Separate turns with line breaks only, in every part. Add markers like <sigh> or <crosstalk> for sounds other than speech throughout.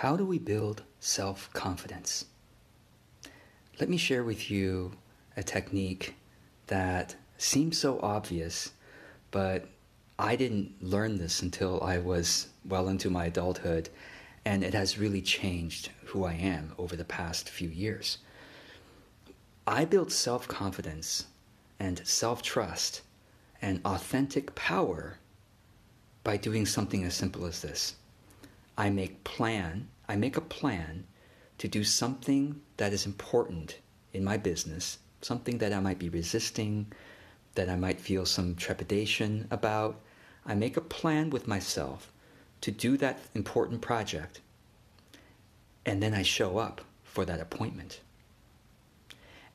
How do we build self confidence? Let me share with you a technique that seems so obvious, but I didn't learn this until I was well into my adulthood, and it has really changed who I am over the past few years. I built self confidence and self trust and authentic power by doing something as simple as this. I make plan, I make a plan to do something that is important in my business, something that I might be resisting, that I might feel some trepidation about. I make a plan with myself to do that important project, and then I show up for that appointment.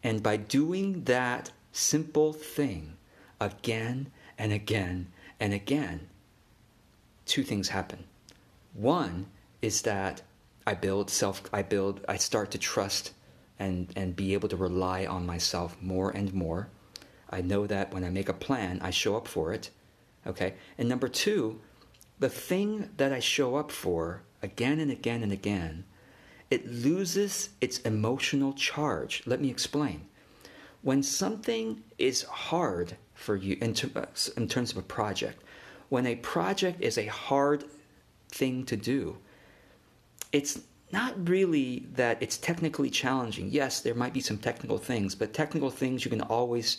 And by doing that simple thing again and again and again, two things happen. One is that I build self I build I start to trust and and be able to rely on myself more and more. I know that when I make a plan, I show up for it. Okay? And number 2, the thing that I show up for again and again and again, it loses its emotional charge. Let me explain. When something is hard for you in, uh, in terms of a project, when a project is a hard thing to do, it's not really that it's technically challenging. Yes, there might be some technical things, but technical things you can always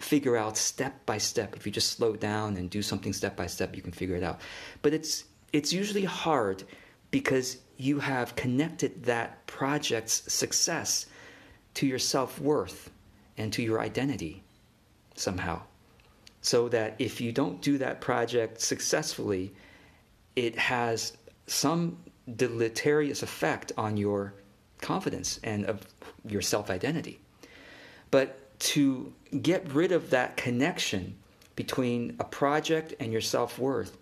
figure out step by step. If you just slow down and do something step by step, you can figure it out. But it's it's usually hard because you have connected that project's success to your self-worth and to your identity somehow. So that if you don't do that project successfully, it has some deleterious effect on your confidence and of your self identity. But to get rid of that connection between a project and your self worth,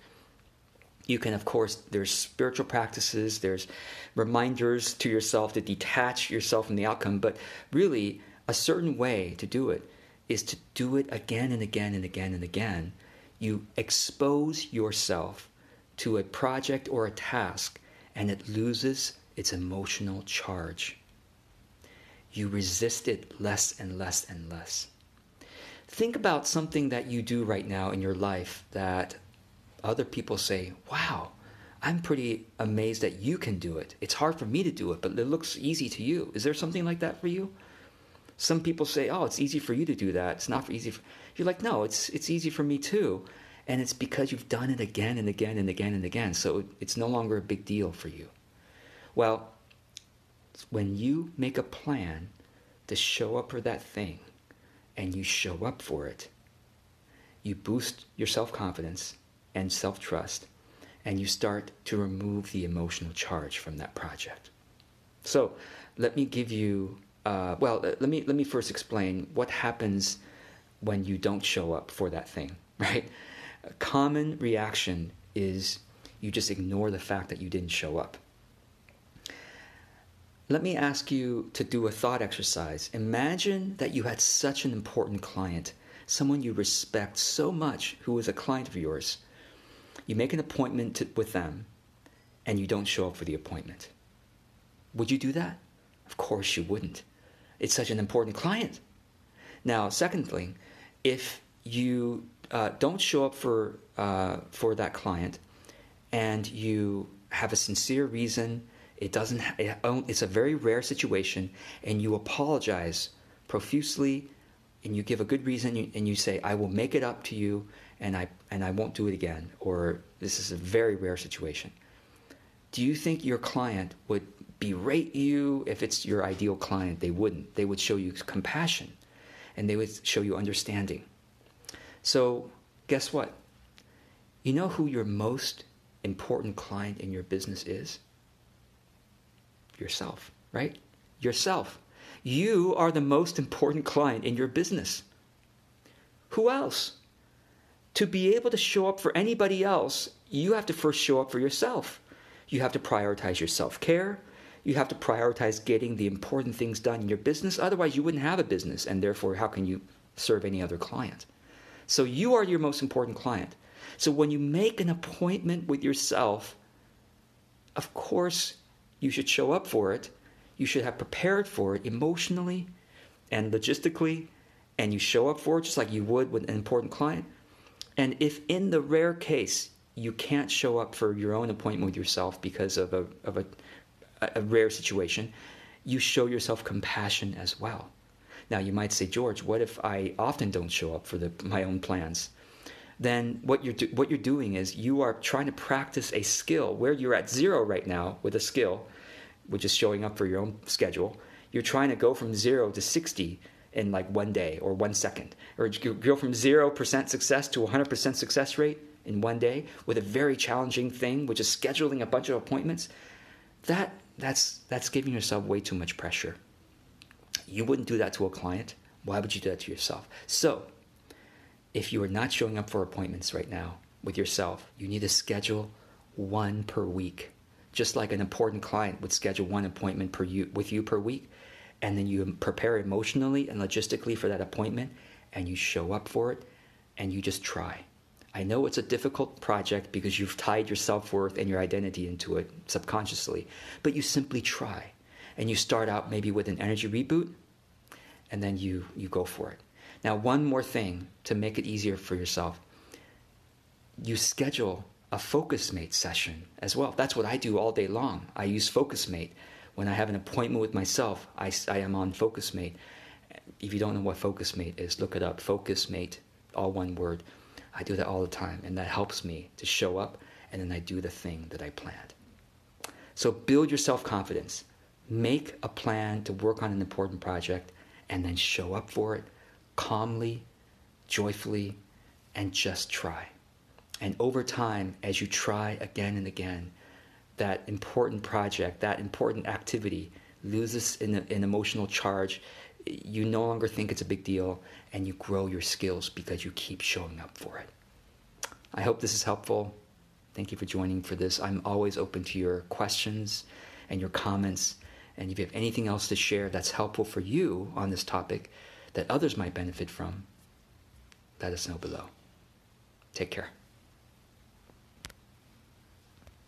you can, of course, there's spiritual practices, there's reminders to yourself to detach yourself from the outcome, but really, a certain way to do it is to do it again and again and again and again. You expose yourself to a project or a task and it loses its emotional charge. You resist it less and less and less. Think about something that you do right now in your life that other people say, Wow, I'm pretty amazed that you can do it. It's hard for me to do it, but it looks easy to you. Is there something like that for you? Some people say, "Oh, it's easy for you to do that. It's not easy." For... You're like, "No, it's it's easy for me too." And it's because you've done it again and again and again and again. So it's no longer a big deal for you. Well, when you make a plan to show up for that thing and you show up for it, you boost your self confidence and self trust, and you start to remove the emotional charge from that project. So, let me give you, uh, well, let me, let me first explain what happens when you don't show up for that thing, <laughs> right? A common reaction is you just ignore the fact that you didn't show up. Let me ask you to do a thought exercise. Imagine that you had such an important client, someone you respect so much who is a client of yours. You make an appointment to, with them and you don't show up for the appointment. Would you do that? Of course you wouldn't. It's such an important client. Now, secondly, if you uh, don't show up for uh, for that client, and you have a sincere reason. It doesn't. It's a very rare situation, and you apologize profusely, and you give a good reason, and you say, "I will make it up to you, and I and I won't do it again." Or this is a very rare situation. Do you think your client would berate you if it's your ideal client? They wouldn't. They would show you compassion, and they would show you understanding. So, guess what? You know who your most important client in your business is? Yourself, right? Yourself. You are the most important client in your business. Who else? To be able to show up for anybody else, you have to first show up for yourself. You have to prioritize your self care. You have to prioritize getting the important things done in your business. Otherwise, you wouldn't have a business, and therefore, how can you serve any other client? So you are your most important client. So when you make an appointment with yourself, of course, You should show up for it. You should have prepared for it emotionally and logistically, and you show up for it just like you would with an important client. And if in the rare case you can't show up for your own appointment with yourself because of a, of a, a rare situation, you show yourself compassion as well. Now, you might say, George, what if I often don't show up for the, my own plans? Then what you're, do, what you're doing is you are trying to practice a skill where you're at zero right now with a skill, which is showing up for your own schedule. You're trying to go from zero to 60 in like one day or one second, or go from 0% success to 100% success rate in one day with a very challenging thing, which is scheduling a bunch of appointments. That, that's, that's giving yourself way too much pressure. You wouldn't do that to a client. Why would you do that to yourself? So, if you are not showing up for appointments right now with yourself, you need to schedule one per week. Just like an important client would schedule one appointment per you, with you per week, and then you prepare emotionally and logistically for that appointment, and you show up for it, and you just try. I know it's a difficult project because you've tied your self worth and your identity into it subconsciously, but you simply try and you start out maybe with an energy reboot and then you, you go for it. Now, one more thing to make it easier for yourself you schedule a FocusMate session as well. That's what I do all day long. I use FocusMate. When I have an appointment with myself, I, I am on FocusMate. If you don't know what FocusMate is, look it up. FocusMate, all one word. I do that all the time, and that helps me to show up, and then I do the thing that I planned. So build your self confidence. Make a plan to work on an important project and then show up for it calmly, joyfully, and just try. And over time, as you try again and again, that important project, that important activity loses an, an emotional charge. You no longer think it's a big deal, and you grow your skills because you keep showing up for it. I hope this is helpful. Thank you for joining for this. I'm always open to your questions and your comments. And if you have anything else to share that's helpful for you on this topic that others might benefit from, let us know below. Take care.